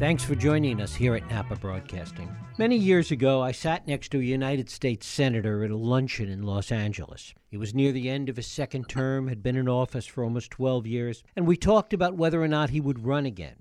Thanks for joining us here at Napa Broadcasting. Many years ago, I sat next to a United States Senator at a luncheon in Los Angeles. He was near the end of his second term, had been in office for almost 12 years, and we talked about whether or not he would run again.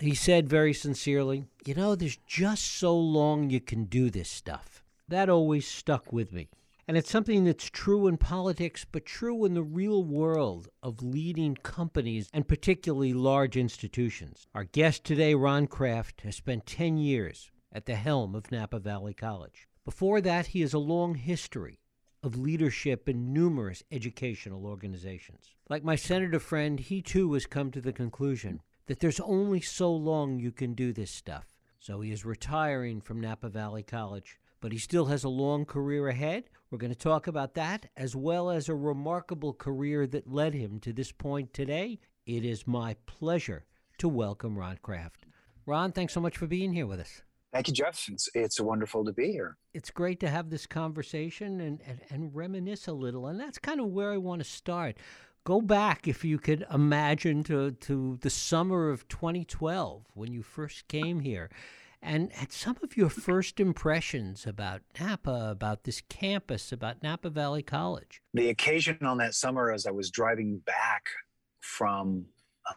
He said very sincerely, You know, there's just so long you can do this stuff. That always stuck with me. And it's something that's true in politics, but true in the real world of leading companies and particularly large institutions. Our guest today, Ron Kraft, has spent 10 years at the helm of Napa Valley College. Before that, he has a long history of leadership in numerous educational organizations. Like my senator friend, he too has come to the conclusion that there's only so long you can do this stuff. So he is retiring from Napa Valley College, but he still has a long career ahead. We're going to talk about that as well as a remarkable career that led him to this point today. It is my pleasure to welcome Ron Kraft. Ron, thanks so much for being here with us. Thank you, Jeff. It's, it's wonderful to be here. It's great to have this conversation and, and, and reminisce a little. And that's kind of where I want to start go back if you could imagine to, to the summer of 2012 when you first came here and at some of your first impressions about Napa, about this campus, about Napa Valley College. The occasion on that summer as I was driving back from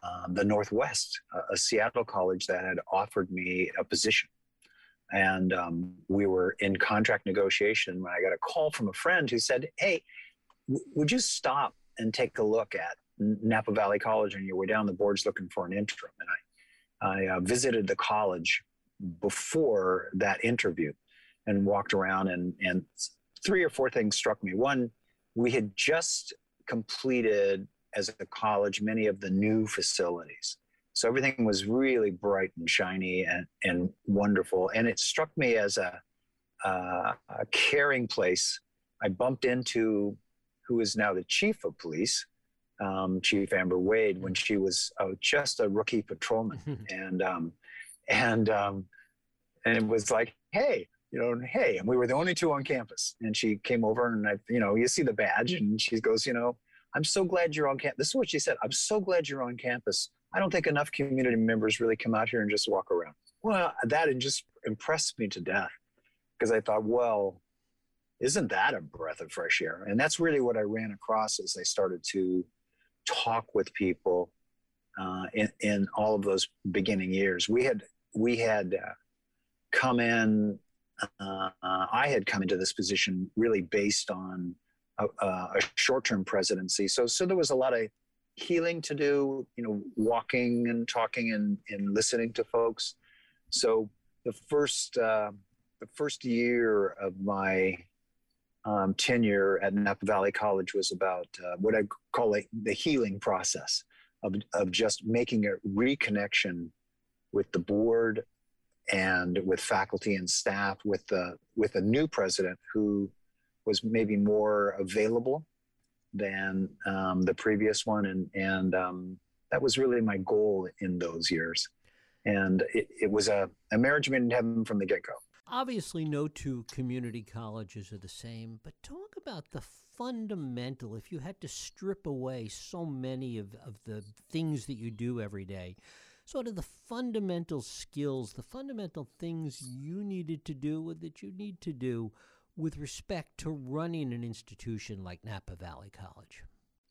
uh, the Northwest, a, a, Seattle college that had offered me a position. And um, we were in contract negotiation when I got a call from a friend who said, Hey, w- would you stop and take a look at Napa Valley College on your way down the boards looking for an interim. And I, I uh, visited the college before that interview and walked around and, and three or four things struck me. One, we had just completed as a college many of the new facilities. So everything was really bright and shiny and, and wonderful. And it struck me as a, uh, a caring place. I bumped into who is now the chief of police, um, Chief Amber Wade, when she was uh, just a rookie patrolman, and um, and um, and it was like, hey, you know, hey, and we were the only two on campus, and she came over and I, you know, you see the badge, and she goes, you know, I'm so glad you're on campus. This is what she said. I'm so glad you're on campus. I don't think enough community members really come out here and just walk around. Well, that just impressed me to death because I thought, well, isn't that a breath of fresh air? And that's really what I ran across as I started to talk with people uh, in, in all of those beginning years. We had we had uh, come in. Uh, I had come into this position really based on a, a short-term presidency. So so there was a lot of healing to do. You know, walking and talking and, and listening to folks. So the first uh, the first year of my um, tenure at Napa Valley College was about uh, what I call a, the healing process of, of just making a reconnection with the board and with faculty and staff with the with a new president who was maybe more available than um, the previous one. And and um, that was really my goal in those years. And it, it was a, a marriage made in heaven from the get-go. Obviously, no two community colleges are the same, but talk about the fundamental. If you had to strip away so many of, of the things that you do every day, sort of the fundamental skills, the fundamental things you needed to do that you need to do with respect to running an institution like Napa Valley College?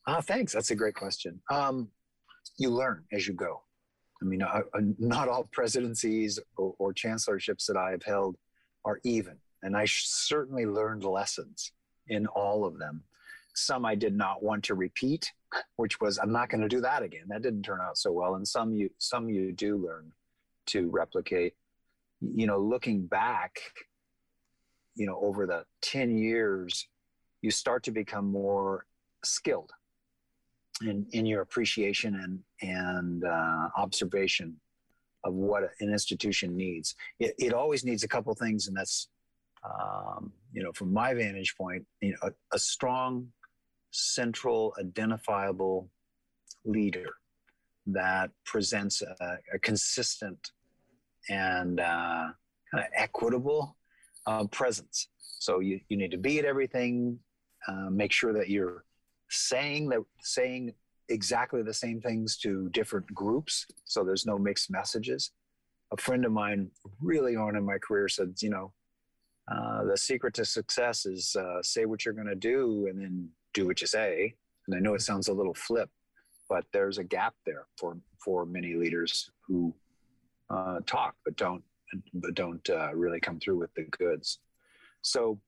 Ah, thanks. That's a great question. Um, you learn as you go. I mean, uh, uh, not all presidencies or, or, chancellorships that I have held are even. And I certainly learned lessons in all of them. Some I did not want to repeat, which was I'm not going to do that again. That didn't turn out so well. And some you some you do learn to replicate. You know, looking back, you know, over the 10 years, you start to become more skilled in, in your appreciation and and uh, observation of what an institution needs. It, it always needs a couple things, and that's, um, you know, from my vantage point, you know, a, a strong, central, identifiable leader that presents a, a consistent and uh, kind of equitable uh, presence. So you, you need to be at everything. Uh, make sure that you're saying that saying exactly the same things to different groups so there's no mixed messages a friend of mine really on in my career said, you know, uh, the secret to success is uh, say what you're going to do and then do what you say. And I know it sounds a little flip, but there's a gap there for for many leaders who uh, talk but don't but don't uh, really come through with the goods. So,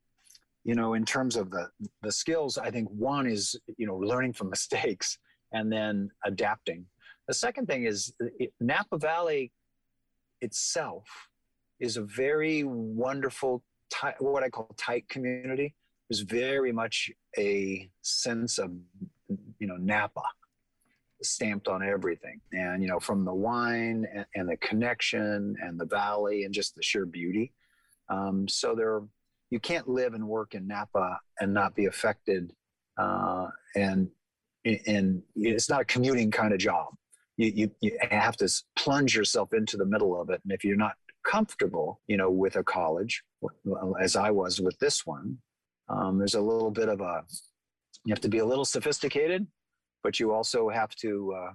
you know, in terms of the the skills, I think one is you know learning from mistakes and then adapting. The second thing is it, Napa Valley itself is a very wonderful, tight, what I call tight community. There's very much a sense of, you know, Napa stamped on everything. And, you know, from the wine and, and the connection and the valley and just the sheer beauty. Um, so there, you can't live and work in Napa and not be affected. Uh, and, and it's not a commuting kind of job you, you, you have to plunge yourself into the middle of it. And if you're not comfortable, you know, with a college, as I was with this one, um, there's a little bit of a, you have to be a little sophisticated, but you also have to uh,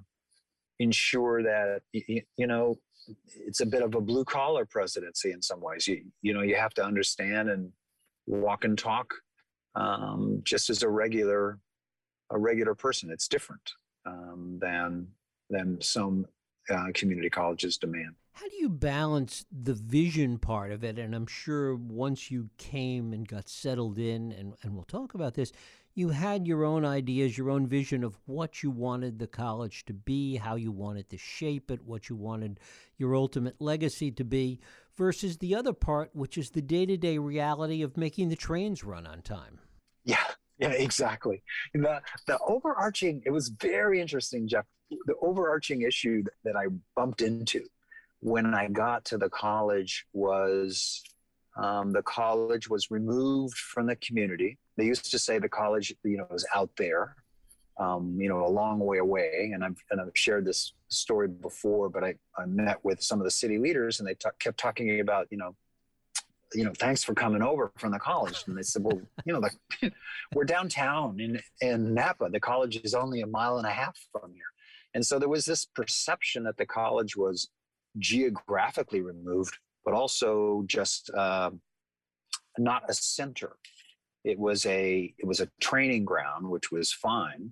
ensure that, you, you know, it's a bit of a blue collar presidency in some ways. You, you know, you have to understand and walk and talk um, just as a regular, a regular person. It's different um, than than some uh, community colleges demand. How do you balance the vision part of it? And I'm sure once you came and got settled in, and, and we'll talk about this, you had your own ideas, your own vision of what you wanted the college to be, how you wanted to shape it, what you wanted your ultimate legacy to be, versus the other part, which is the day to day reality of making the trains run on time. Yeah, yeah, exactly. The the overarching it was very interesting, Jeff. The overarching issue that I bumped into when I got to the college was um, the college was removed from the community. They used to say the college, you know, was out there, um, you know, a long way away. And I've and I've shared this story before, but I, I met with some of the city leaders, and they t- kept talking about, you know, you know, thanks for coming over from the college. And they said, well, you know, like we're downtown in, in Napa. The college is only a mile and a half from here. And so there was this perception that the college was geographically removed, but also just uh, not a center. It was a it was a training ground, which was fine.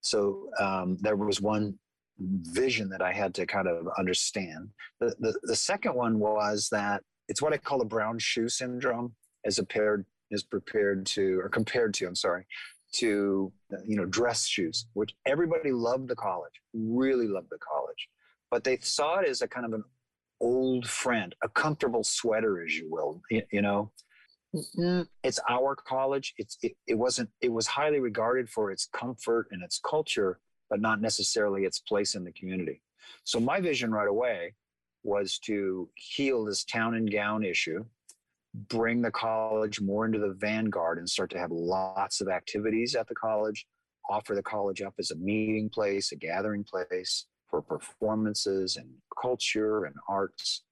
So um, there was one vision that I had to kind of understand. The, the, the second one was that it's what I call the brown shoe syndrome as compared is prepared to or compared to I'm sorry to you know dress shoes which everybody loved the college really loved the college but they saw it as a kind of an old friend a comfortable sweater as you will you, know? Mm-hmm. It's our college. It's it, it wasn't it was highly regarded for its comfort and its culture but not necessarily its place in the community. So my vision right away was to heal this town and gown issue, bring the college more into the vanguard and start to have lots of activities at the college, offer the college up as a meeting place, a gathering place for performances and culture and arts.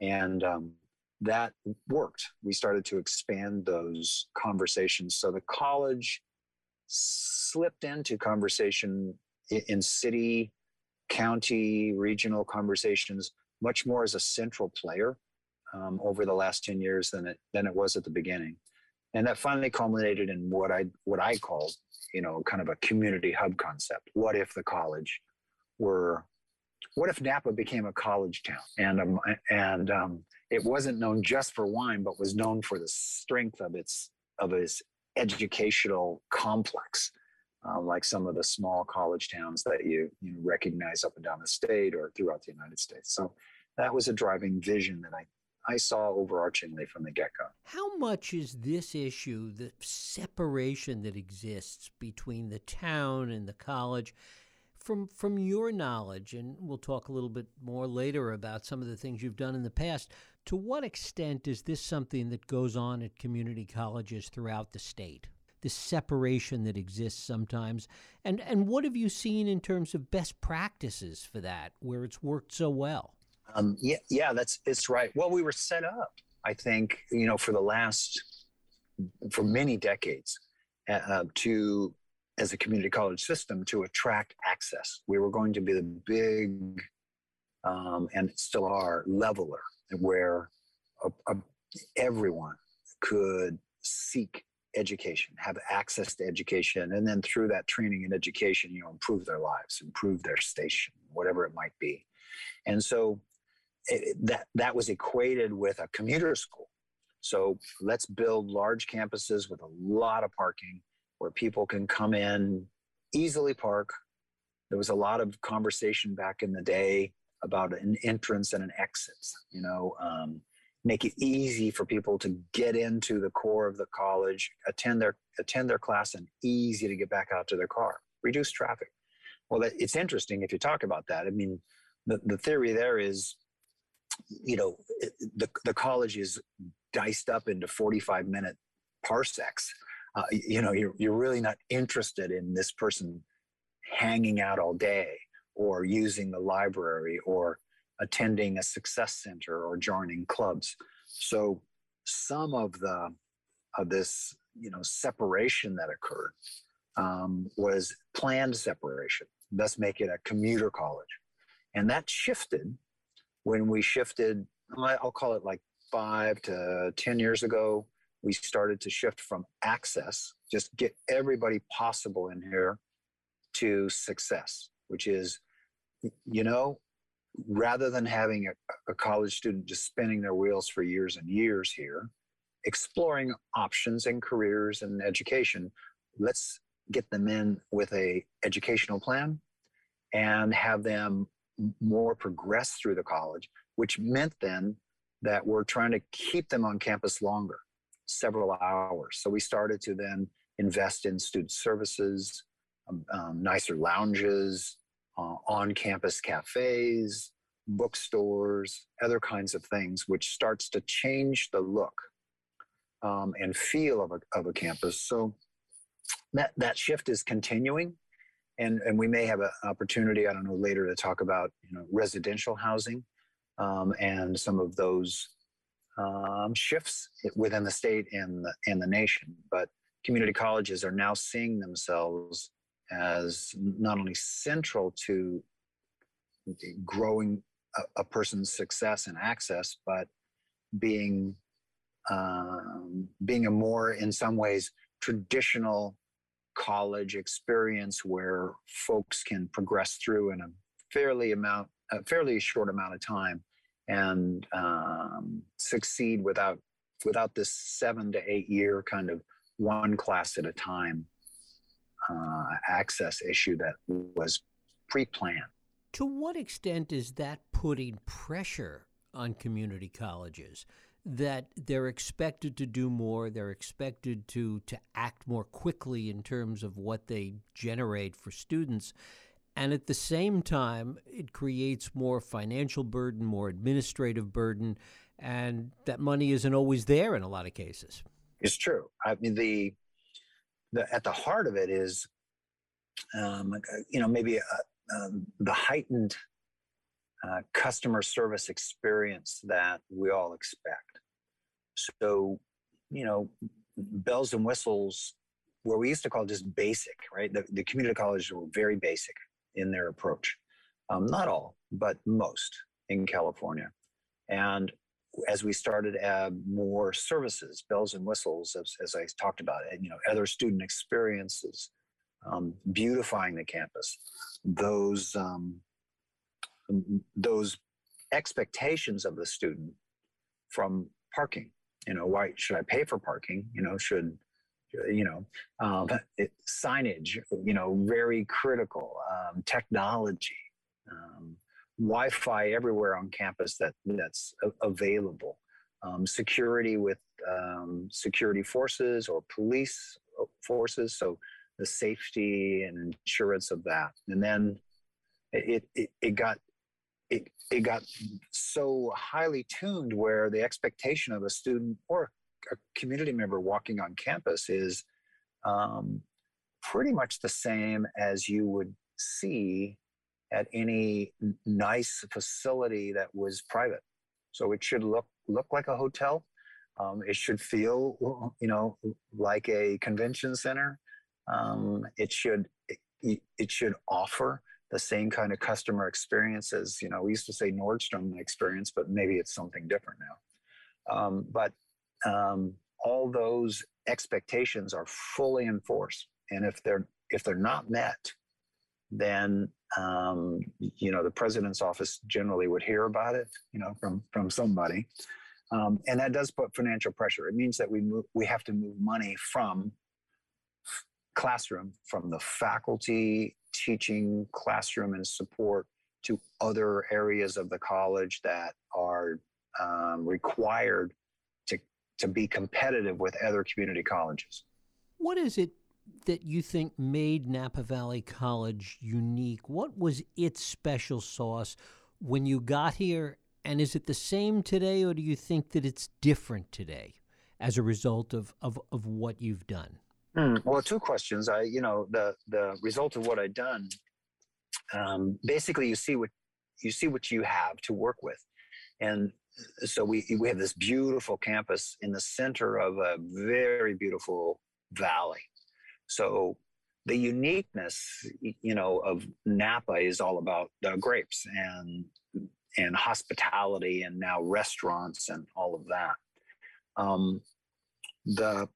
And um, that worked. We started to expand those conversations. So the college slipped into conversation in city, county, regional conversations much more as a central player um, over the last 10 years than it than it was at the beginning and that finally culminated in what i what i call you know kind of a community hub concept what if the college were what if napa became a college town and um, and um, it wasn't known just for wine but was known for the strength of its of its educational complex uh, like some of the small college towns that you, you recognize up and down the state or throughout the United States. So that was a driving vision that I, I saw overarchingly from the get go. How much is this issue, the separation that exists between the town and the college, from from your knowledge, and we'll talk a little bit more later about some of the things you've done in the past. To what extent is this something that goes on at community colleges throughout the state? The separation that exists sometimes. And and what have you seen in terms of best practices for that, where it's worked so well? Um, yeah, yeah, that's it's right. Well, we were set up, I think, you know, for the last for many decades uh, uh to as a community college system to attract access. We were going to be the big um, and still are leveler, where a, a, everyone could seek education, have access to education, and then through that training and education, you know, improve their lives, improve their station, whatever it might be. And so it, that that was equated with a commuter school. So let's build large campuses with a lot of parking where people can come in, easily park. There was a lot of conversation back in the day about an entrance and an exit. You know, um, make it easy for people to get into the core of the college, attend their attend their class, and easy to get back out to their car. Reduce traffic. Well, it's interesting if you talk about that. I mean, the, the theory there is, you know, the, the college is diced up into 45 minute parsecs. Uh, you know, you're, you're really not interested in this person hanging out all day or using the library or attending a success center or joining clubs. So some of the of this, you know, separation that occurred um, was planned separation, thus make it a commuter college. And that shifted when we shifted, I'll call it like five to 10 years ago, we started to shift from access, just get everybody possible in here, to success, which is, you know, rather than having a, a, college student just spinning their wheels for years and years here, exploring options and careers and education, let's get them in with a educational plan and have them more progress through the college, which meant then that we're trying to keep them on campus longer, several hours. So we started to then invest in student services, um, um, nicer lounges, uh, on campus cafes, bookstores, other kinds of things, which starts to change the look um, and feel of a, of a campus. So that, that shift is continuing. And, and we may have an opportunity, I don't know, later to talk about you know, residential housing um, and some of those um, shifts within the state and the, and the nation. But community colleges are now seeing themselves as not only central to growing a, a person's success and access, but being um, being a more, in some ways, traditional college experience where folks can progress through in a fairly amount, a fairly short amount of time, and um, succeed without without this seven to eight year kind of one class at a time uh, access issue that was pre-planned. To what extent is that putting pressure on community colleges? that they're expected to do more they're expected to to act more quickly in terms of what they generate for students and at the same time it creates more financial burden more administrative burden and that money isn't always there in a lot of cases it's true i mean the the at the heart of it is um, you know maybe uh, um, the heightened uh, customer service experience that we all expect. So, you know, bells and whistles, where we used to call just basic, right? The, the community colleges were very basic in their approach. Um, not all, but most in California. And as we started add more services, bells and whistles, as, as I talked about, and you know, other student experiences, um, beautifying the campus, those um, those expectations of the student from parking. You know, why should I pay for parking? You know, should you know um, it, signage? You know, very critical. Um, technology, um, Wi-Fi everywhere on campus that that's available. Um, security with um, security forces or police forces. So the safety and insurance of that, and then it it, it got it, it got so highly tuned where the expectation of a student or a community member walking on campus is um, pretty much the same as you would see at any nice facility that was private. So it should look look like a hotel. Um, it should feel, you know, like a convention center. Um, it should it, it should offer the same kind of customer experiences. You know, we used to say Nordstrom experience, but maybe it's something different now. Um, but um, all those expectations are fully enforced, and if they're if they're not met, then um, you know the president's office generally would hear about it. You know, from from somebody, um, and that does put financial pressure. It means that we move, we have to move money from classroom, from the faculty teaching classroom and support to other areas of the college that are um, required to to be competitive with other community colleges. What is it that you think made Napa Valley College unique? What was its special sauce when you got here? And is it the same today, or do you think that it's different today as a result of, of, of what you've done? Hmm. Well, two questions. I, you know, the the result of what I've done. Um, basically, you see what you see what you have to work with, and so we we have this beautiful campus in the center of a very beautiful valley. So the uniqueness, you know, of Napa is all about the grapes and and hospitality, and now restaurants and all of that. Um, the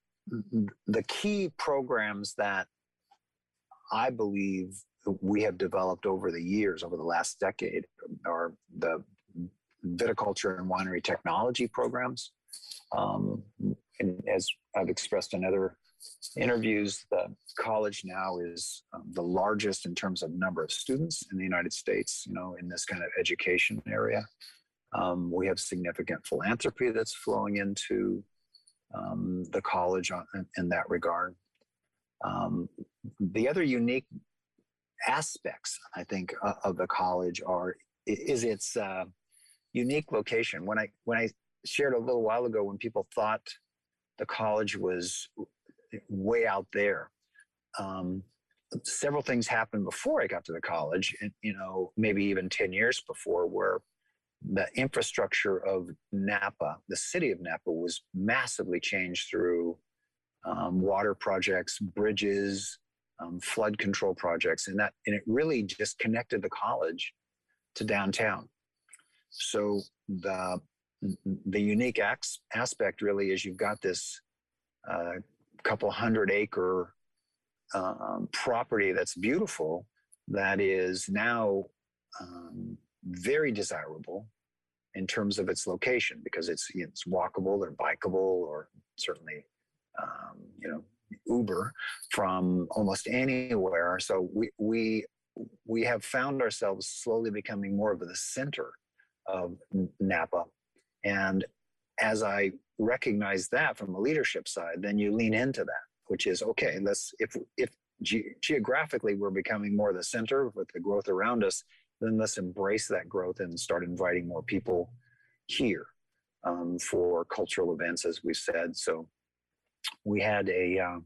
the key programs that I believe we have developed over the years, over the last decade, are the viticulture and winery technology programs. Um, and as I've expressed in other interviews, the college now is um, the largest in terms of number of students in the United States, you know, in this kind of education area. Um, we have significant philanthropy that's flowing into um, the college on, in, in, that regard. Um, the other unique aspects, I think, uh, of the college are is its uh, unique location. When I when I shared a little while ago, when people thought the college was way out there, um, several things happened before I got to the college, and you know, maybe even ten years before, where the infrastructure of Napa, the city of Napa, was massively changed through um, water projects, bridges, um, flood control projects, and that and it really just connected the college to downtown. So the the unique aspect really is you've got this uh, couple hundred acre um, property that's beautiful that is now um, very desirable in terms of its location because it's it's walkable or bikeable or certainly um, you know Uber from almost anywhere. So we we we have found ourselves slowly becoming more of the center of Napa, and as I recognize that from a leadership side, then you lean into that, which is okay. Let's if if ge- geographically we're becoming more the center with the growth around us, then let's embrace that growth and start inviting more people here um, for cultural events, as we said. So we had a uh,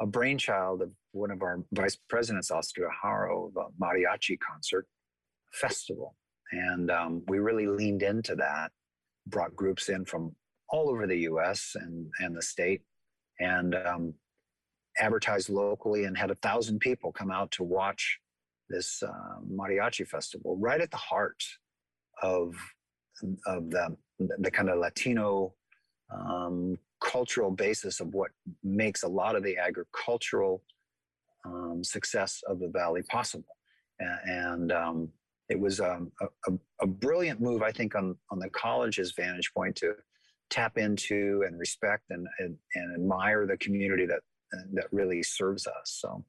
a brainchild of one of our vice presidents, Oscar Haro, of a mariachi concert festival, and um, we really leaned into that. Brought groups in from all over the U.S. and and the state, and um, advertised locally, and had a thousand people come out to watch this uh, mariachi festival right at the heart of of the the kind of Latino um, cultural basis of what makes a lot of the agricultural um, success of the valley possible. And um, it was um, a, a, brilliant move, I think, on, on the college's vantage point to tap into and respect and, and, and admire the community that, that really serves us. So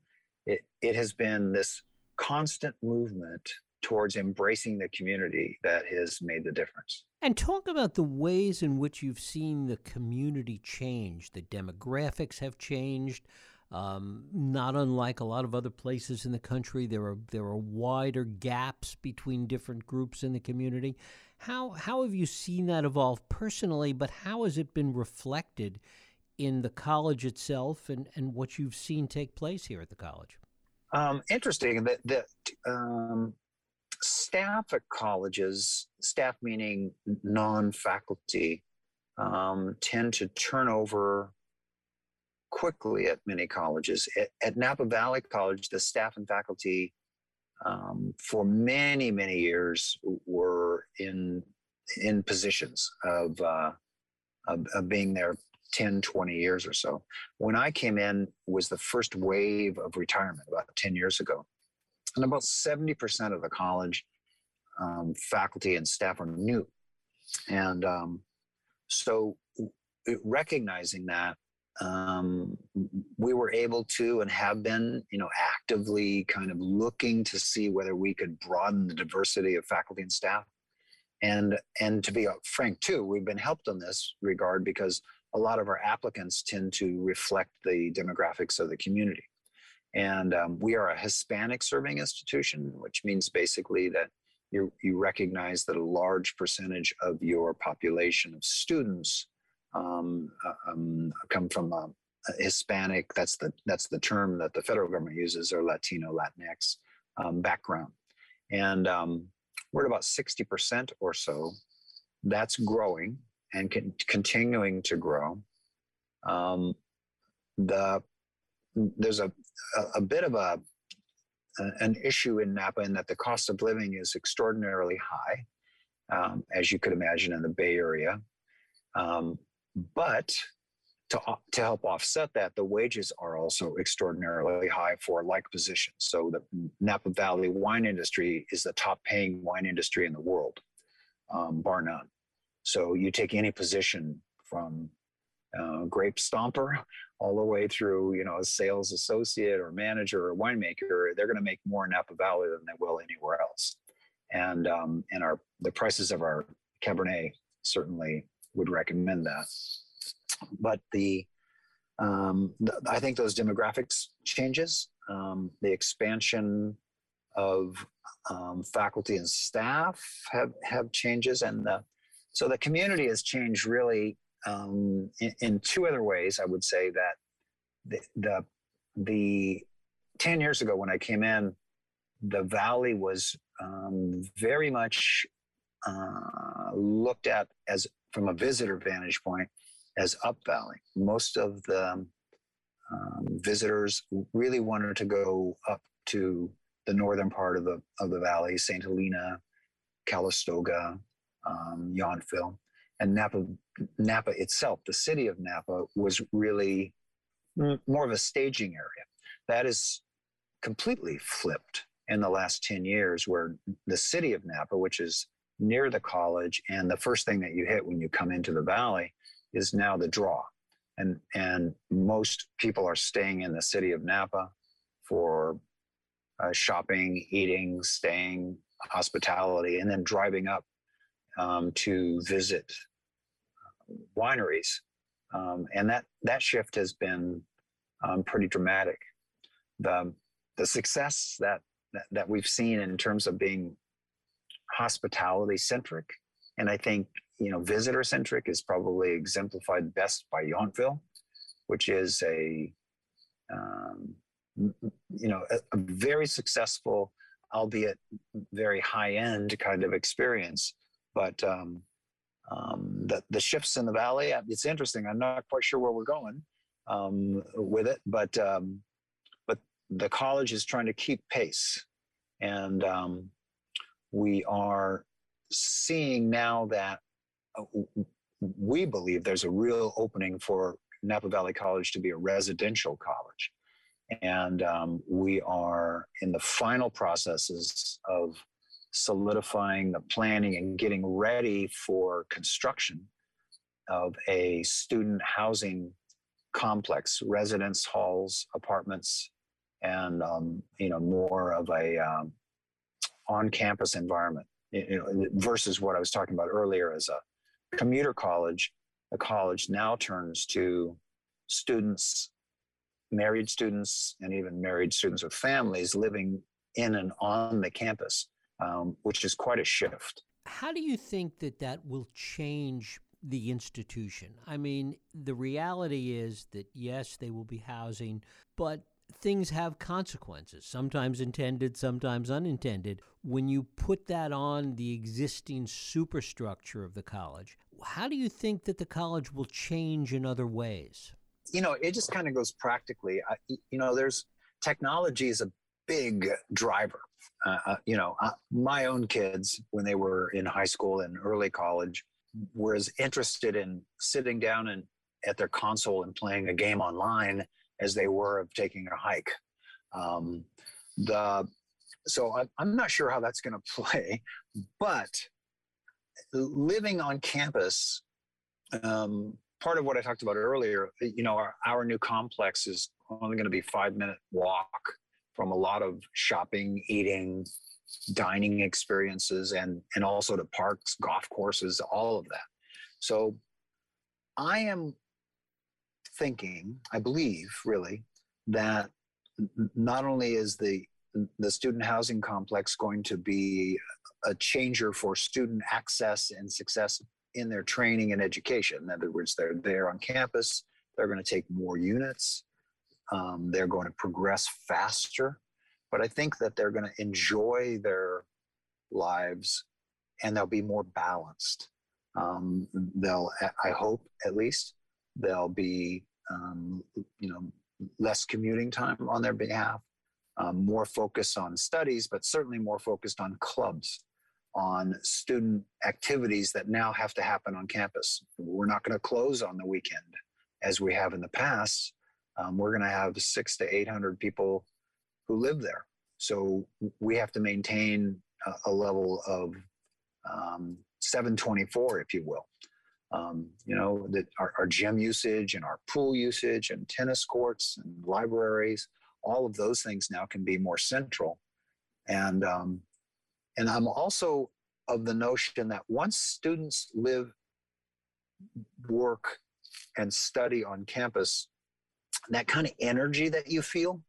it, it has been this constant movement towards embracing the community that has made the difference. And talk about the ways in which you've seen the community change. The demographics have changed. Um, not unlike a lot of other places in the country, there are there are wider gaps between different groups in the community. How how have you seen that evolve personally? But how has it been reflected in the college itself and, and what you've seen take place here at the college? Um, interesting that that um, staff at colleges, staff meaning non faculty, um, tend to turn over quickly at many colleges. At, at, Napa Valley College, the staff and faculty um, for many many years were in in positions of, uh, of, of being there 10 20 years or so. When i came in was the first wave of retirement about 10 years ago. And about 70% of the college um, faculty and staff are new. And um, so recognizing that um, we were able to and have been you know actively kind of looking to see whether we could broaden the diversity of faculty and staff. And and to be frank too we've been helped in this regard because a lot of our applicants tend to reflect the demographics of the community. And um, we are a hispanic serving institution which means basically that you, you recognize that a large percentage of your population of students um, uh, um, come from a, a Hispanic. That's the that's the term that the federal government uses, or Latino, Latinx um, background, and um, we're at about sixty percent or so. That's growing and con- continuing to grow. Um, the there's a, a, a bit of a an issue in Napa in that the cost of living is extraordinarily high, um, as you could imagine in the Bay Area. Um, but to, to help offset that, the wages are also extraordinarily high for like positions. So the Napa Valley wine industry is the top paying wine industry in the world, um, bar none. So you take any position from uh, grape stomper all the way through, you know, a sales associate or manager or winemaker, they're going to make more in Napa Valley than they will anywhere else. And um, and our the prices of our Cabernet certainly would recommend that. But the, um, I think those demographics changes, um, the expansion of um, faculty and staff have have changes, and the so the community has changed really um, in, in, two other ways. I would say that the, the the 10 years ago when I came in, the valley was um, very much uh, looked at as from a visitor vantage point as up valley. Most of the um, visitors really wanted to go up to the northern part of the of the valley, St. Helena, Calistoga, um, Yountville, and Napa. Napa itself, the city of Napa, was really more of a staging area. That is completely flipped in the last 10 years, where the city of Napa, which is near the college, and the first thing that you hit when you come into the valley is now the draw. And, and most people are staying in the city of Napa for uh, shopping, eating, staying, hospitality, and then driving up um, to visit wineries. Um, and that, that shift has been um, pretty dramatic. The, the success that, that, that we've seen in terms of being hospitality centric. And I think, you know, visitor centric is probably exemplified best by Yountville, which is a, um, you know, a, a very successful, albeit very high end kind of experience. But um, um, the, the shifts in the valley, uh, it's interesting. I'm not quite sure where we're going um, with it, but um, but the college is trying to keep pace, and um, we are seeing now that uh, we believe there's a real opening for Napa Valley College to be a residential college. And um, we are in the final processes of solidifying the planning and getting ready for construction of a student housing complex, residence halls, apartments, and um, you know more of a um, on-campus environment you know, versus what I was talking about earlier as a commuter college. a college now turns to students, married students, and even married students with families living in and on the campus, um, which is quite a shift. How do you think that that will change the institution? I mean, the reality is that yes, they will be housing, but things have consequences, sometimes intended, sometimes unintended. When you put that on the existing superstructure of the college, how do you think that the college will change in other ways? You know, it just kind of goes practically. I, you know, there's technology is a big driver. Uh, uh, you know, uh, my own kids, when they were in high school and early college, were as interested in sitting down and at their console and playing a game online as they were of taking a hike. Um, the so I, I'm not sure how that's going to play, but living on campus, um, part of what I talked about earlier, you know, our, our new complex is only going to be five minute walk from a lot of shopping, eating, dining experiences, and and also to parks, golf courses, all of that. So, I am thinking, I believe, really, that not only is the the student housing complex going to be a changer for student access and success in their training and education. In other words, they're there on campus, they're going to take more units, um, they're going to progress faster. But I think that they're going to enjoy their lives and they'll be more balanced. Um, they'll, I hope at least, they'll be, um, you know, less commuting time on their behalf, um, more focus on studies, but certainly more focused on clubs, on student activities that now have to happen on campus. We're not going to close on the weekend as we have in the past. Um, we're going to have six to 800 people who live there. So we have to maintain a, a level of um, 724, if you will. Um, you know, that our, our, gym usage and our pool usage and tennis courts and libraries, all of those things now can be more central. And um, and I'm also of the notion that once students live, work, and study on campus, that kind of energy that you feel.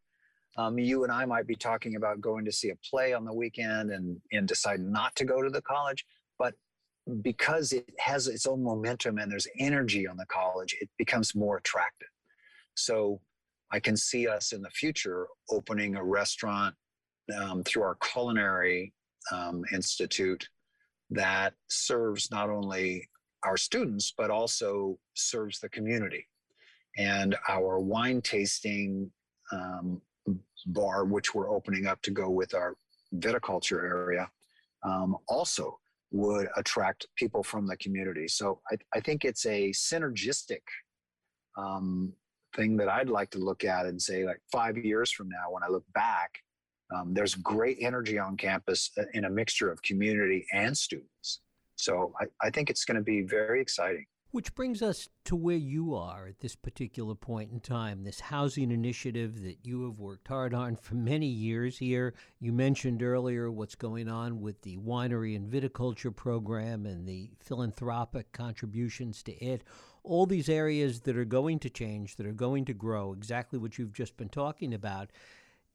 Um, you and I might be talking about going to see a play on the weekend and, and decide not to go to the college, but because it has its own momentum and there's energy on the college, it becomes more attractive. So I can see us in the future opening a restaurant um, through our culinary um, institute that serves not only our students but also serves the community. And our wine tasting um, bar, which we're opening up to go with our viticulture area, um, also would attract people from the community. So I, I think it's a synergistic um, thing that I'd like to look at and say, like five years from now, when I look back, um, there's great energy on campus uh, in a mixture of community and students. So I, I think it's going to be very exciting. Which brings us to where you are at this particular point in time, this housing initiative that you have worked hard on for many years here. You mentioned earlier what's going on with the winery and viticulture program and the philanthropic contributions to it. All these areas that are going to change, that are going to grow, exactly what you've just been talking about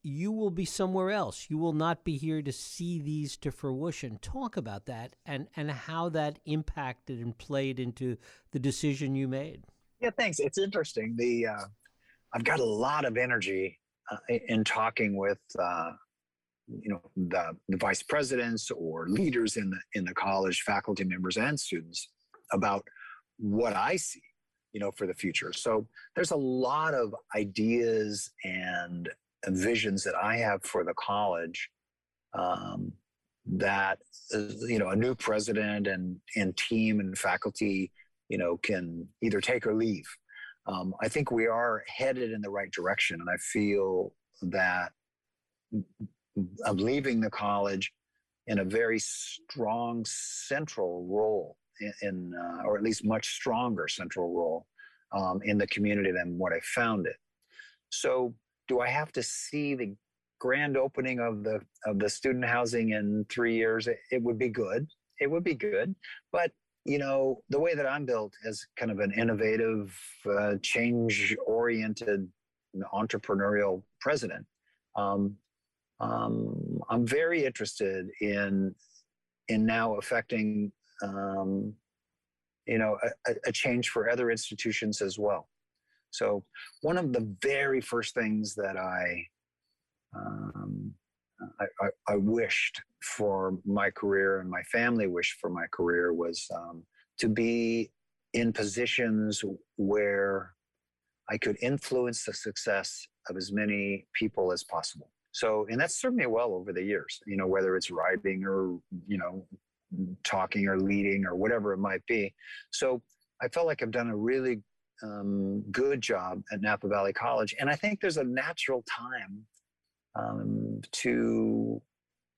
you will be somewhere else. You will not be here to see these to fruition. Talk about that and, and how that impacted and played into the decision you made. Yeah, thanks. It's interesting. The uh, I've got a lot of energy uh, in talking with uh, you know the, the vice presidents or leaders in the in the college, faculty members and students about what I see you know for the future so there's a lot of ideas and visions that I have for the college um, that uh, you know a new president and and team and faculty you know can either take or leave. Um, I think we are headed in the right direction, and I feel that I'm leaving the college in a very strong central role in, in uh, or at least much stronger central role um, in the community than what I found it. So do I have to see the grand opening of the of the student housing in three years? It, it would be good. It would be good, but you know the way that I'm built as kind of an innovative, uh, change-oriented, entrepreneurial president. Um, um, I'm very interested in in now affecting um, you know a, a, change for other institutions as well. So one of the very first things that I um, I, I, I, wished for my career and my family wished for my career was um, to be in positions where I could influence the success of as many people as possible. So, and that's served me well over the years, you know, whether it's writing or, you know, talking or leading or whatever it might be. So I felt like I've done a really um, good job at Napa Valley College. And I think there's a natural time um, to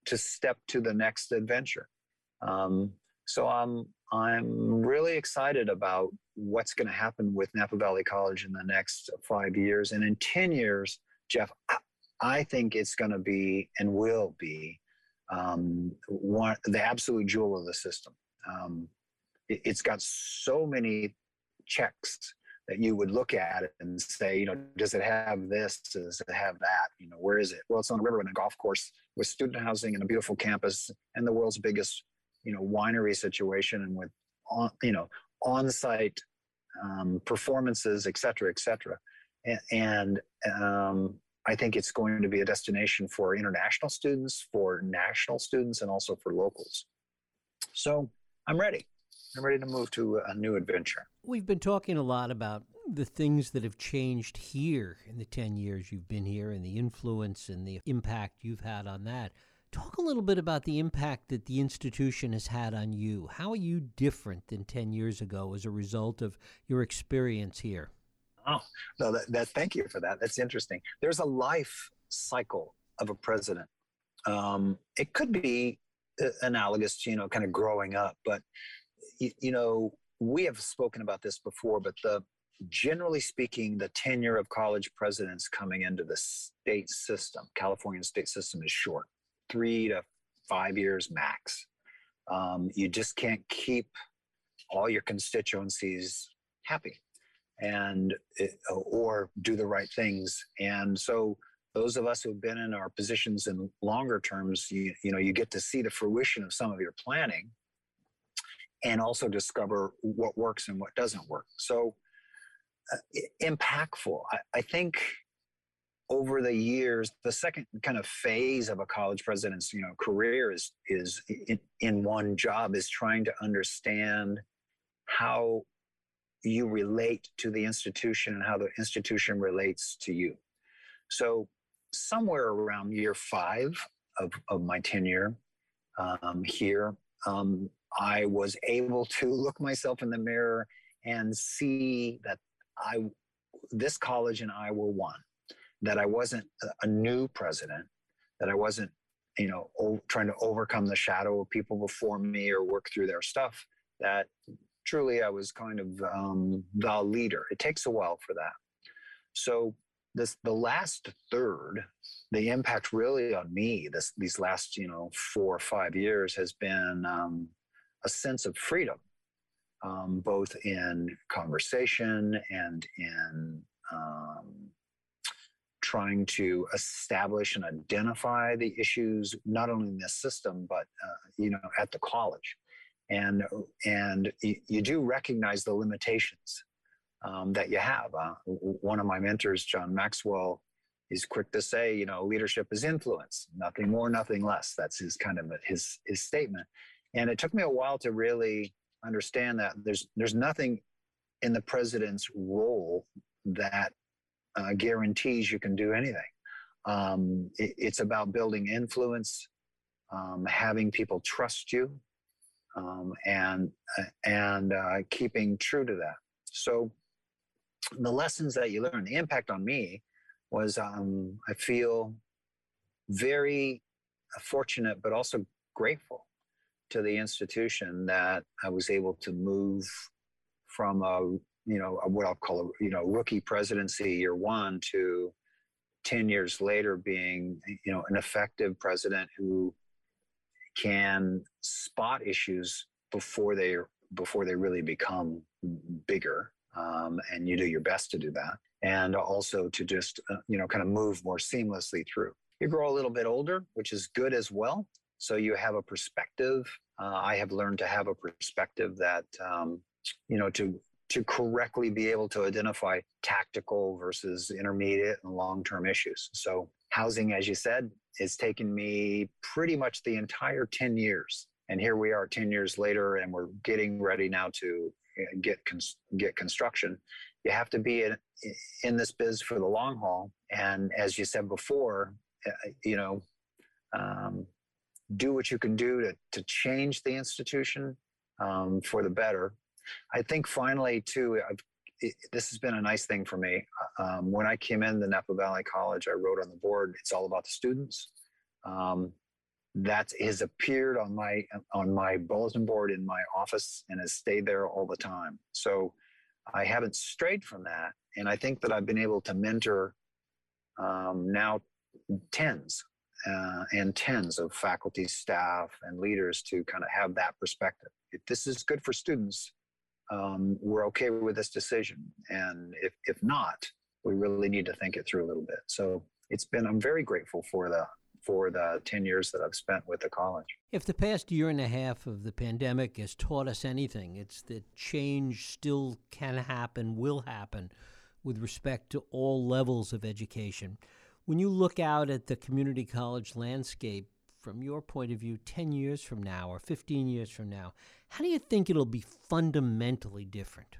to step to the next adventure. Um, so I'm I'm really excited about what's going to happen with Napa Valley College in the next five years, and in ten years, Jeff, I think it's going to be and will be um, one the absolute jewel of the system. Um, it, it's got so many checks that you would look at it and say, you know, does it have this? Does it have that? You know, where is it? Well, it's on a river and a golf course with student housing and a beautiful campus and the world's biggest, you know, winery situation and with, on, you know, on-site um, performances, et cetera, et cetera. And, and um, I think it's going to be a destination for international students, for national students, and also for locals. So I'm ready. I'm ready to move to a new adventure. We've been talking a lot about the things that have changed here in the 10 years you've been here and the influence and the impact you've had on that. Talk a little bit about the impact that the institution has had on you. How are you different than 10 years ago as a result of your experience here? Oh, no, that, that thank you for that. That's interesting. There's a life cycle of a president. Um, it could be uh, analogous to, you know, kind of growing up, but you, you know, we have spoken about this before, but the generally speaking, the tenure of college presidents coming into the state system, California state system, is short, three to five years max. Um, you just can't keep all your constituencies happy and it, or do the right things and so those of us who've been in our positions in longer terms you, you know you get to see the fruition of some of your planning and also discover what works and what doesn't work. So uh, impactful. I, I, think over the years, the second kind of phase of a college president's you know career is is in, in one job is trying to understand how you relate to the institution and how the institution relates to you. So somewhere around year five of, of my tenure um, here, um, I was able to look myself in the mirror and see that I, this college and I were one, that I wasn't a new president, that I wasn't, you know, o- trying to overcome the shadow of people before me or work through their stuff, that truly I was kind of um, the leader. It takes a while for that. So this, the last third, the impact really on me, this, these last, you know, four or five years has been, um, a sense of freedom, um, both in conversation and in um, trying to establish and identify the issues, not only in this system, but uh, you know, at the college. And and you do recognize the limitations um, that you have. Uh, one of my mentors, John Maxwell, is quick to say, you know, leadership is influence, nothing more, nothing less. That's his kind of his his statement. And it took me a while to really understand that there's there's nothing in the president's role that uh, guarantees you can do anything. Um, it, it's about building influence, um, having people trust you, um, and and uh, keeping true to that. So the lessons that you learn, the impact on me was um, I feel very fortunate, but also grateful to the institution that I was able to move from a you know what I'll call a you know rookie presidency year one to 10 years later being you know an effective president who can spot issues before they before they really become bigger um, and you do your best to do that. And also to just uh, you know kind of move more seamlessly through. You grow a little bit older which is good as well so you have a perspective. Uh, I have learned to have a perspective that, um, you know, to to correctly be able to identify tactical versus intermediate and long-term issues. So housing, as you said, has taken me pretty much the entire 10 years. And here we are 10 years later, and we're getting ready now to uh, get get construction. You have to be in, in this biz for the long haul. And as you said before, uh, you know, um, do what you can do to, to change the institution um, for the better. I think finally, too, it, this has been a nice thing for me. Um, when I came in the Napa Valley College, I wrote on the board, it's all about the students. Um, that has appeared on my on my bulletin board in my office and has stayed there all the time. So I haven't strayed from that, and I think that I've been able to mentor um, now tens uh, and tens of faculty, staff, and leaders to kind of have that perspective. If this is good for students, um, we're okay with this decision, and if if not, we really need to think it through a little bit. So it's been I'm very grateful for the for the 10 years that I've spent with the college. If the past year and a half of the pandemic has taught us anything, it's that change still can happen, will happen with respect to all levels of education. When you look out at the community college landscape from your point of view 10 years from now or 15 years from now, how do you think it'll be fundamentally different?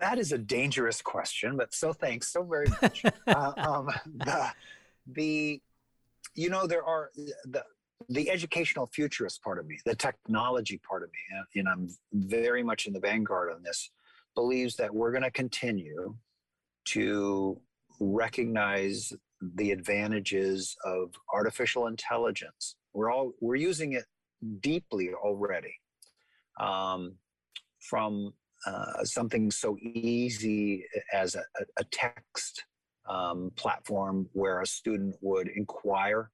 That is a dangerous question, but so thanks so very much. uh, um, the, the you know, there are the the educational futurist part of me, the technology part of me, and I'm very much in the vanguard on this, believes that we're going to continue to recognize the advantages of artificial intelligence. We're all we're using it deeply already, um, from uh, something so easy as a, a text um, platform where a student would inquire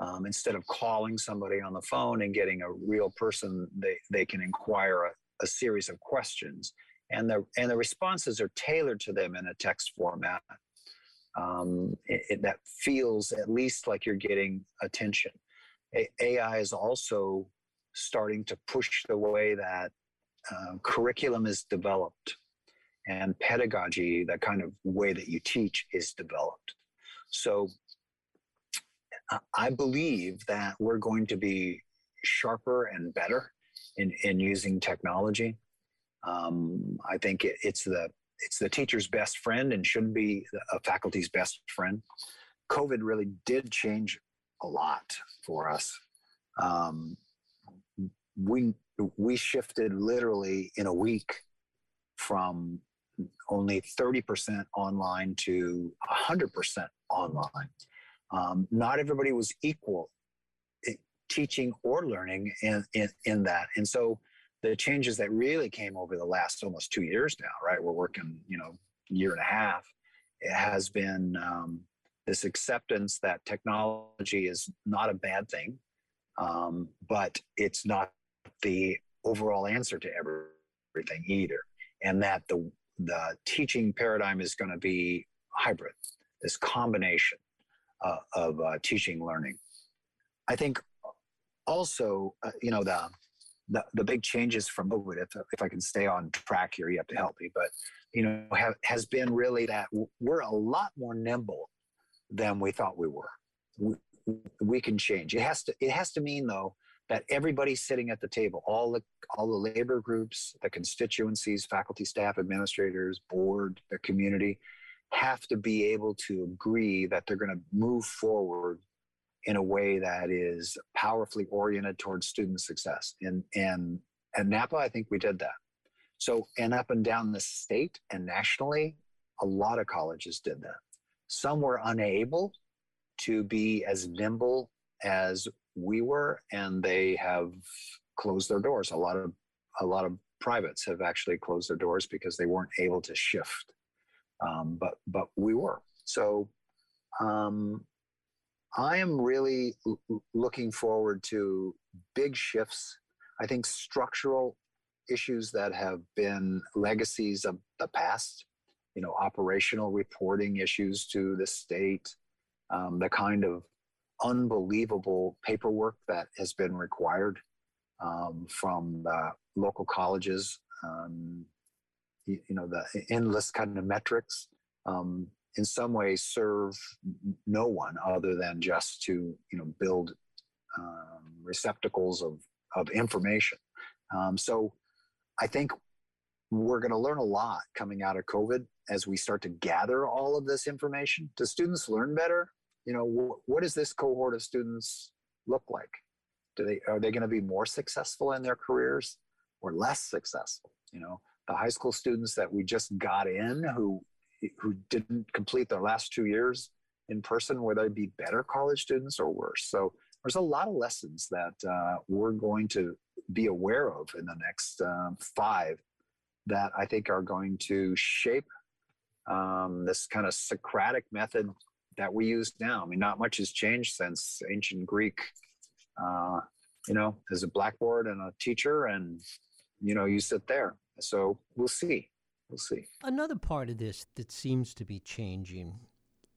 um, instead of calling somebody on the phone and getting a real person they, they can inquire a, a series of questions and the and the responses are tailored to them in a text format um, it, it, that feels at least like you're getting attention a- ai is also starting to push the way that uh, curriculum is developed and pedagogy, that kind of way that you teach, is developed. So I believe that we're going to be sharper and better in, in using technology. Um, I think it, it's the it's the teacher's best friend and should be a faculty's best friend. COVID really did change a lot for us. Um, we we shifted literally in a week from only 30% online to 100% online. Um, not everybody was equal eh, teaching or learning in, in, in that. And so the changes that really came over the last almost two years now, right? We're working, you know, year and a half. It has been um, this acceptance that technology is not a bad thing, um, but it's not the overall answer to everything either. And that the the teaching paradigm is going to be hybrid, this combination uh, of uh, teaching learning. I think also, uh, you know, the, the, the big changes from COVID, if, if I can stay on track here, you have to help me, but, you know, have, has been really that we're a lot more nimble than we thought we were. We, we can change. It has to, it has to mean though, that everybody sitting at the table, all the all the labor groups, the constituencies, faculty, staff, administrators, board, the community, have to be able to agree that they're going to move forward in a way that is powerfully oriented towards student success. And and at Napa, I think we did that. So and up and down the state and nationally, a lot of colleges did that. Some were unable to be as nimble as we were, and they have closed their doors. A lot of a lot of privates have actually closed their doors because they weren't able to shift. Um, but but we were. So um, I am really l- looking forward to big shifts. I think structural issues that have been legacies of the past, you know, operational reporting issues to the state, um, the kind of unbelievable paperwork that has been required um, from the local colleges. Um, you, you, know, the endless kind of metrics um, in some ways serve no one other than just to, you know, build um, receptacles of, of information. Um, so I think we're going to learn a lot coming out of COVID as we start to gather all of this information. Do students learn better? you know, wh- what does this cohort of students look like? Do they are they going to be more successful in their careers or less successful? You know, the high school students that we just got in who who didn't complete their last two years in person, whether they be better college students or worse. So there's a lot of lessons that uh, we're going to be aware of in the next um, five that I think are going to shape um, this kind of Socratic method that we use now. I mean, not much has changed since ancient Greek. Uh, you know, there's a blackboard and a teacher, and you know, you sit there. So we'll see. We'll see. Another part of this that seems to be changing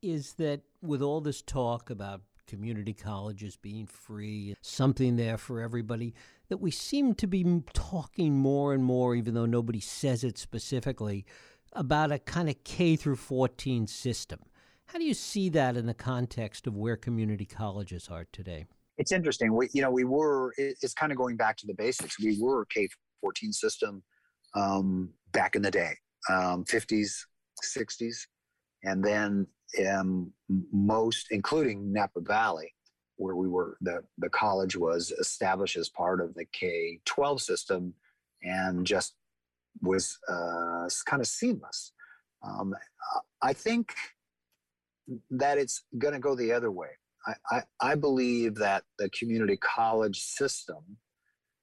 is that with all this talk about community colleges being free, something there for everybody, that we seem to be talking more and more, even though nobody says it specifically, about a kind of K through 14 system. How do you see that in the context of where community colleges are today? It's interesting. We, you know, we were. It's kind of going back to the basics. We were a K 14 system um, back in the day, um, 50s, 60s, and then um, most, including Napa Valley, where we were, the, the college was established as part of the K 12 system and just was uh, kind of seamless. Um, I think that it's going to go the other way. I, I, I, believe that the community college system,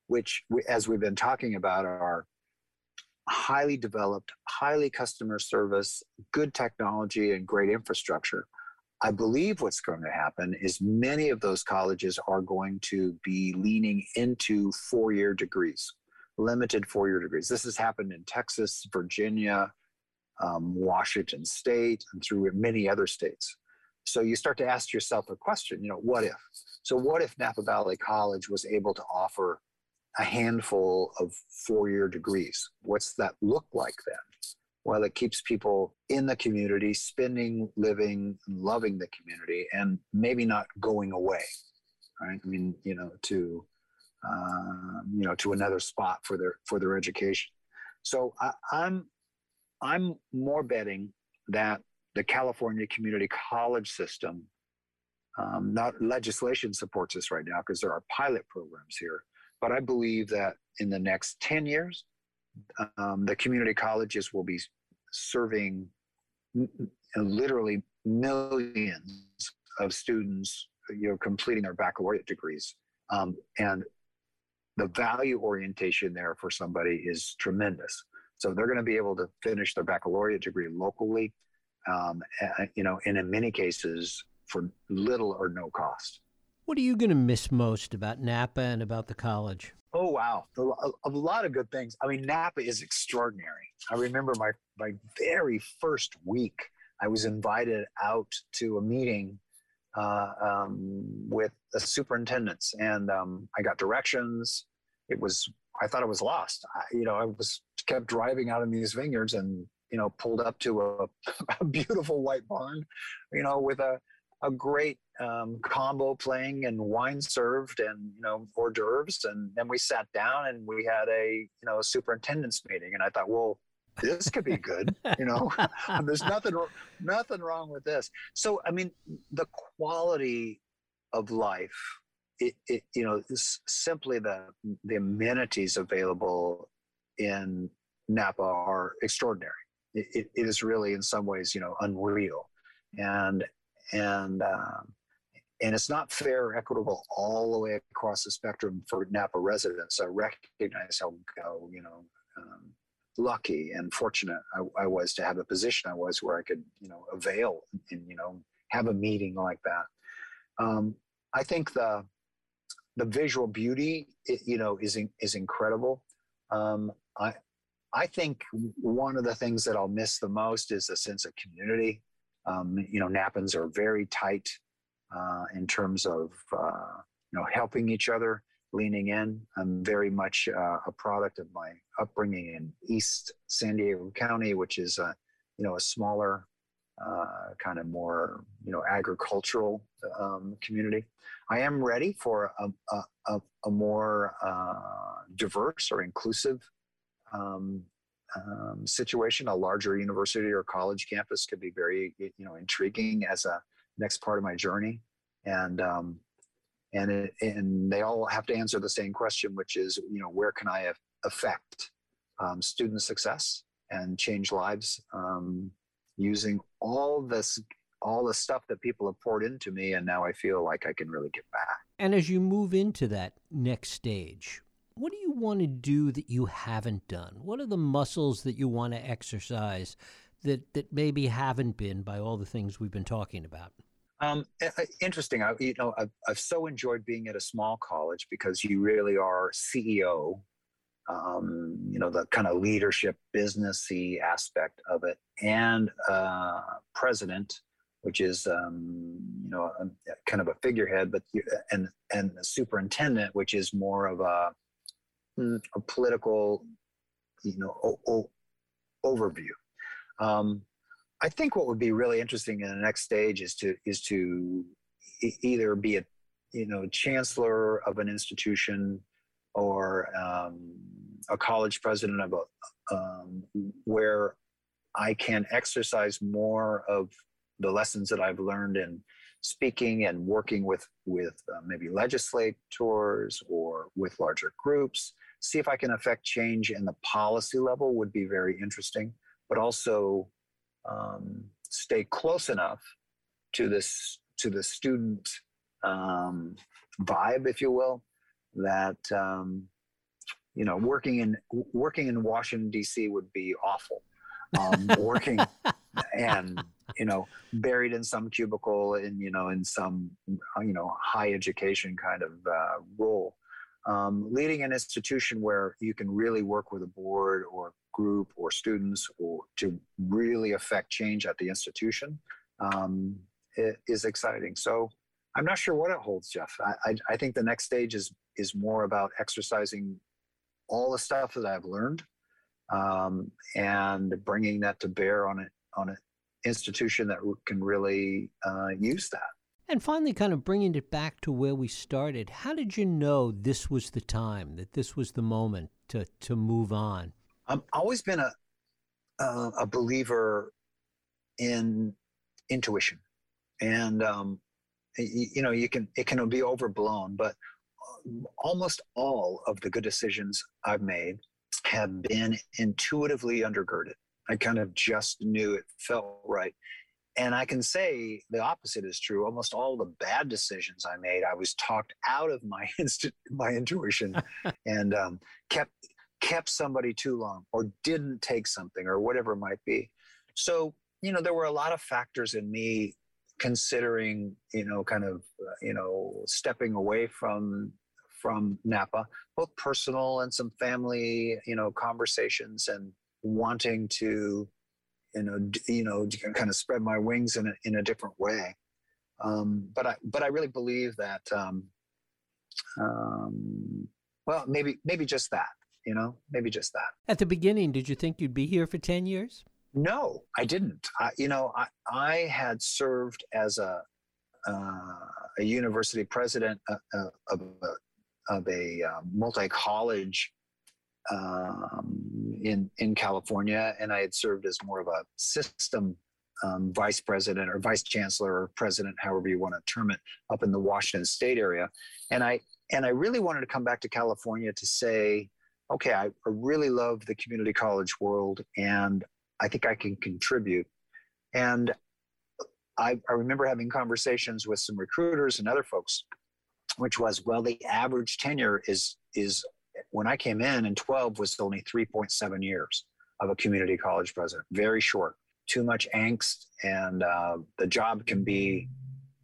which, we, as we've been talking about, are highly developed, highly customer service, good technology, and great infrastructure. I believe what's going to happen is many of those colleges are going to be leaning into four year degrees, limited four year degrees. This has happened in Texas, Virginia, um, Washington State, and through many other states. So you start to ask yourself a question, you know, what if? So, what if Napa Valley College was able to offer a handful of four year degrees. What's that look like then? Well, it keeps people in the community, spending, living, loving the community, and maybe not going away, right? I mean, you know, to uh, you know, to another spot for their for their education. So I, I'm I'm more betting that the California community college system, um, not legislation supports this right now because there are pilot programs here, but I believe that in the next 10 years, um, the community colleges will be serving literally millions of students, you know, completing their baccalaureate degrees. Um, and the value orientation there for somebody is tremendous. So they're going to be able to finish their baccalaureate degree locally, um, you know, and in many cases for little or no cost. What are you going to miss most about Napa and about the college? Oh wow, a, lot of good things. I mean, Napa is extraordinary. I remember my my very first week. I was invited out to a meeting uh, um, with the superintendents, and um, I got directions. It was I thought I was lost. I, you know, I was kept driving out in these vineyards, and you know, pulled up to a, a beautiful white barn, you know, with a a great um, combo playing and wine served and you know hors d'oeuvres. And then we sat down and we had a you know a superintendent's meeting. And i thought well this could be good you know? There's nothing nothing wrong with this. So i mean the quality of life it, it you know simply the the amenities available in napa are extraordinary. It, it, it is really in some ways you know unreal. And and um, and it's not fair or equitable all the way across the spectrum for Napa residents. I recognize how, how you know um, lucky and fortunate I, I, was to have a position I was where I could you know avail and you know have a meeting like that. Um, I think the the visual beauty it, you know is is incredible. Um, I I think one of the things that I'll miss the most is a sense of community. Um, you know, Napans are very tight uh, in terms of uh, you know helping each other, leaning in. I'm very much uh, a product of my upbringing in East San Diego County, which is a you know a smaller, uh, kind of more you know agricultural um, community. I am ready for a, a, a, more uh, diverse or inclusive um, um, situation, a larger university or college campus could be very, you know, intriguing as a next part of my journey, and um, and it, and they all have to answer the same question, which is, you know, where can I affect um, student success and change lives um, using all this all the stuff that people have poured into me and now i feel like i can really give back. And as you move into that next stage what do you want to do that you haven't done? What are the muscles that you want to exercise that that maybe haven't been by all the things we've been talking about um, interesting. I, you know, I've, I've so enjoyed being at a small college because you really are CEO um, you know, the kind of leadership, businessy aspect of it, and uh, president, which is um, you know a, kind of a figurehead, but and and the superintendent, which is more of a, mm, a political, you know, o- o- overview. Um, I think what would be really interesting in the next stage is to is to either be a you know chancellor of an institution or um, a college president of a, um, where I can exercise more of the lessons that I've learned in speaking and working with with uh, maybe legislators or with larger groups. See if I can affect change in the policy level would be very interesting, but also um, stay close enough to this to the student um, vibe, if you will, that um, you know working in working in Washington D.C. would be awful. Um, working and you know buried in some cubicle in you know in some you know high education kind of uh, role. Um, leading an institution where you can really work with a board or group or students or to really affect change at the institution um, is exciting. So I'm not sure what it holds, Jeff. I, I, I think the next stage is is more about exercising all the stuff that I've learned um, and bringing that to bear on it on an institution that can really uh, use that. And finally, kind of bringing it back to where we started, how did you know this was the time, that this was the moment to, to move on? I've always been a, a, a believer in intuition. And um, you know you can it can be overblown but uh, almost all of the good decisions i've made have been intuitively undergirded. I kind of just knew it felt right. And i can say the opposite is true. Almost all the bad decisions i made i was talked out of my instant my intuition and um, kept kept somebody too long or didn't take something or whatever it might be. So you know there were a lot of factors in me considering you know kind of uh, you know stepping away from from napa both personal and some family you know conversations and wanting to you know d- you know kind of spread my wings in a, in a different way. Um, but i but i really believe that um, um, well maybe maybe just that you know maybe just that. At the beginning did you think you'd be here for 10 years? No, I didn't. I, you know, I, I had served as a uh, a university president uh, uh, of a, of a uh, multi college um, in in California, and I had served as more of a system um, vice president or vice chancellor or president, however you want to term it, up in the Washington State area, and I and I really wanted to come back to California to say, okay, I, I really love the community college world, and I think I can contribute. And I, I remember having conversations with some recruiters and other folks, which was, well, the average tenure is is when I came in in 12 was only 3.7 years of a community college president, very short. Too much angst, and uh, the job can be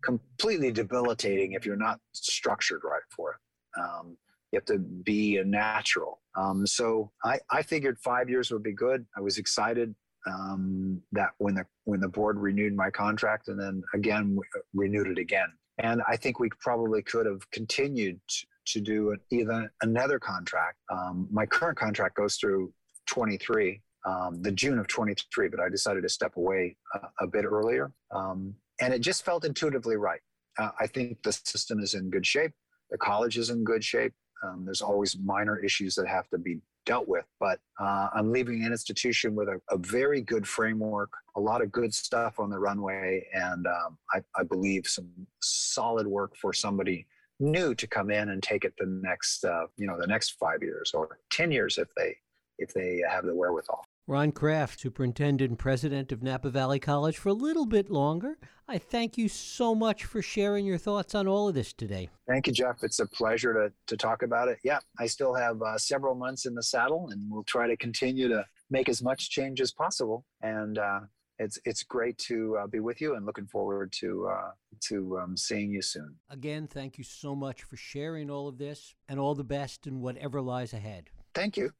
completely debilitating if you're not structured right for it. Um, you have to be a natural. Um, so I, I figured five years would be good. I was excited um, that when the when the board renewed my contract and then again renewed it again. And I think we probably could have continued to, do an, even another contract. Um, my current contract goes through 23, um, the June of 23, but I decided to step away a, a bit earlier. Um, and it just felt intuitively right. Uh, I think the system is in good shape. The college is in good shape. Um, there's always minor issues that have to be dealt with. But uh, I'm leaving an institution with a, a, very good framework, a lot of good stuff on the runway, and um, I, I, believe some solid work for somebody new to come in and take it the next, uh, you know, the next five years or ten years if they if they have the wherewithal. Ron Kraft, Superintendent and President of Napa Valley College, for a little bit longer. I thank you so much for sharing your thoughts on all of this today. Thank you, Jeff. It's a pleasure to, to talk about it. Yeah, I still have uh, several months in the saddle, and we'll try to continue to make as much change as possible. And uh, it's it's great to uh, be with you, and looking forward to uh, to um, seeing you soon. Again, thank you so much for sharing all of this, and all the best in whatever lies ahead. Thank you.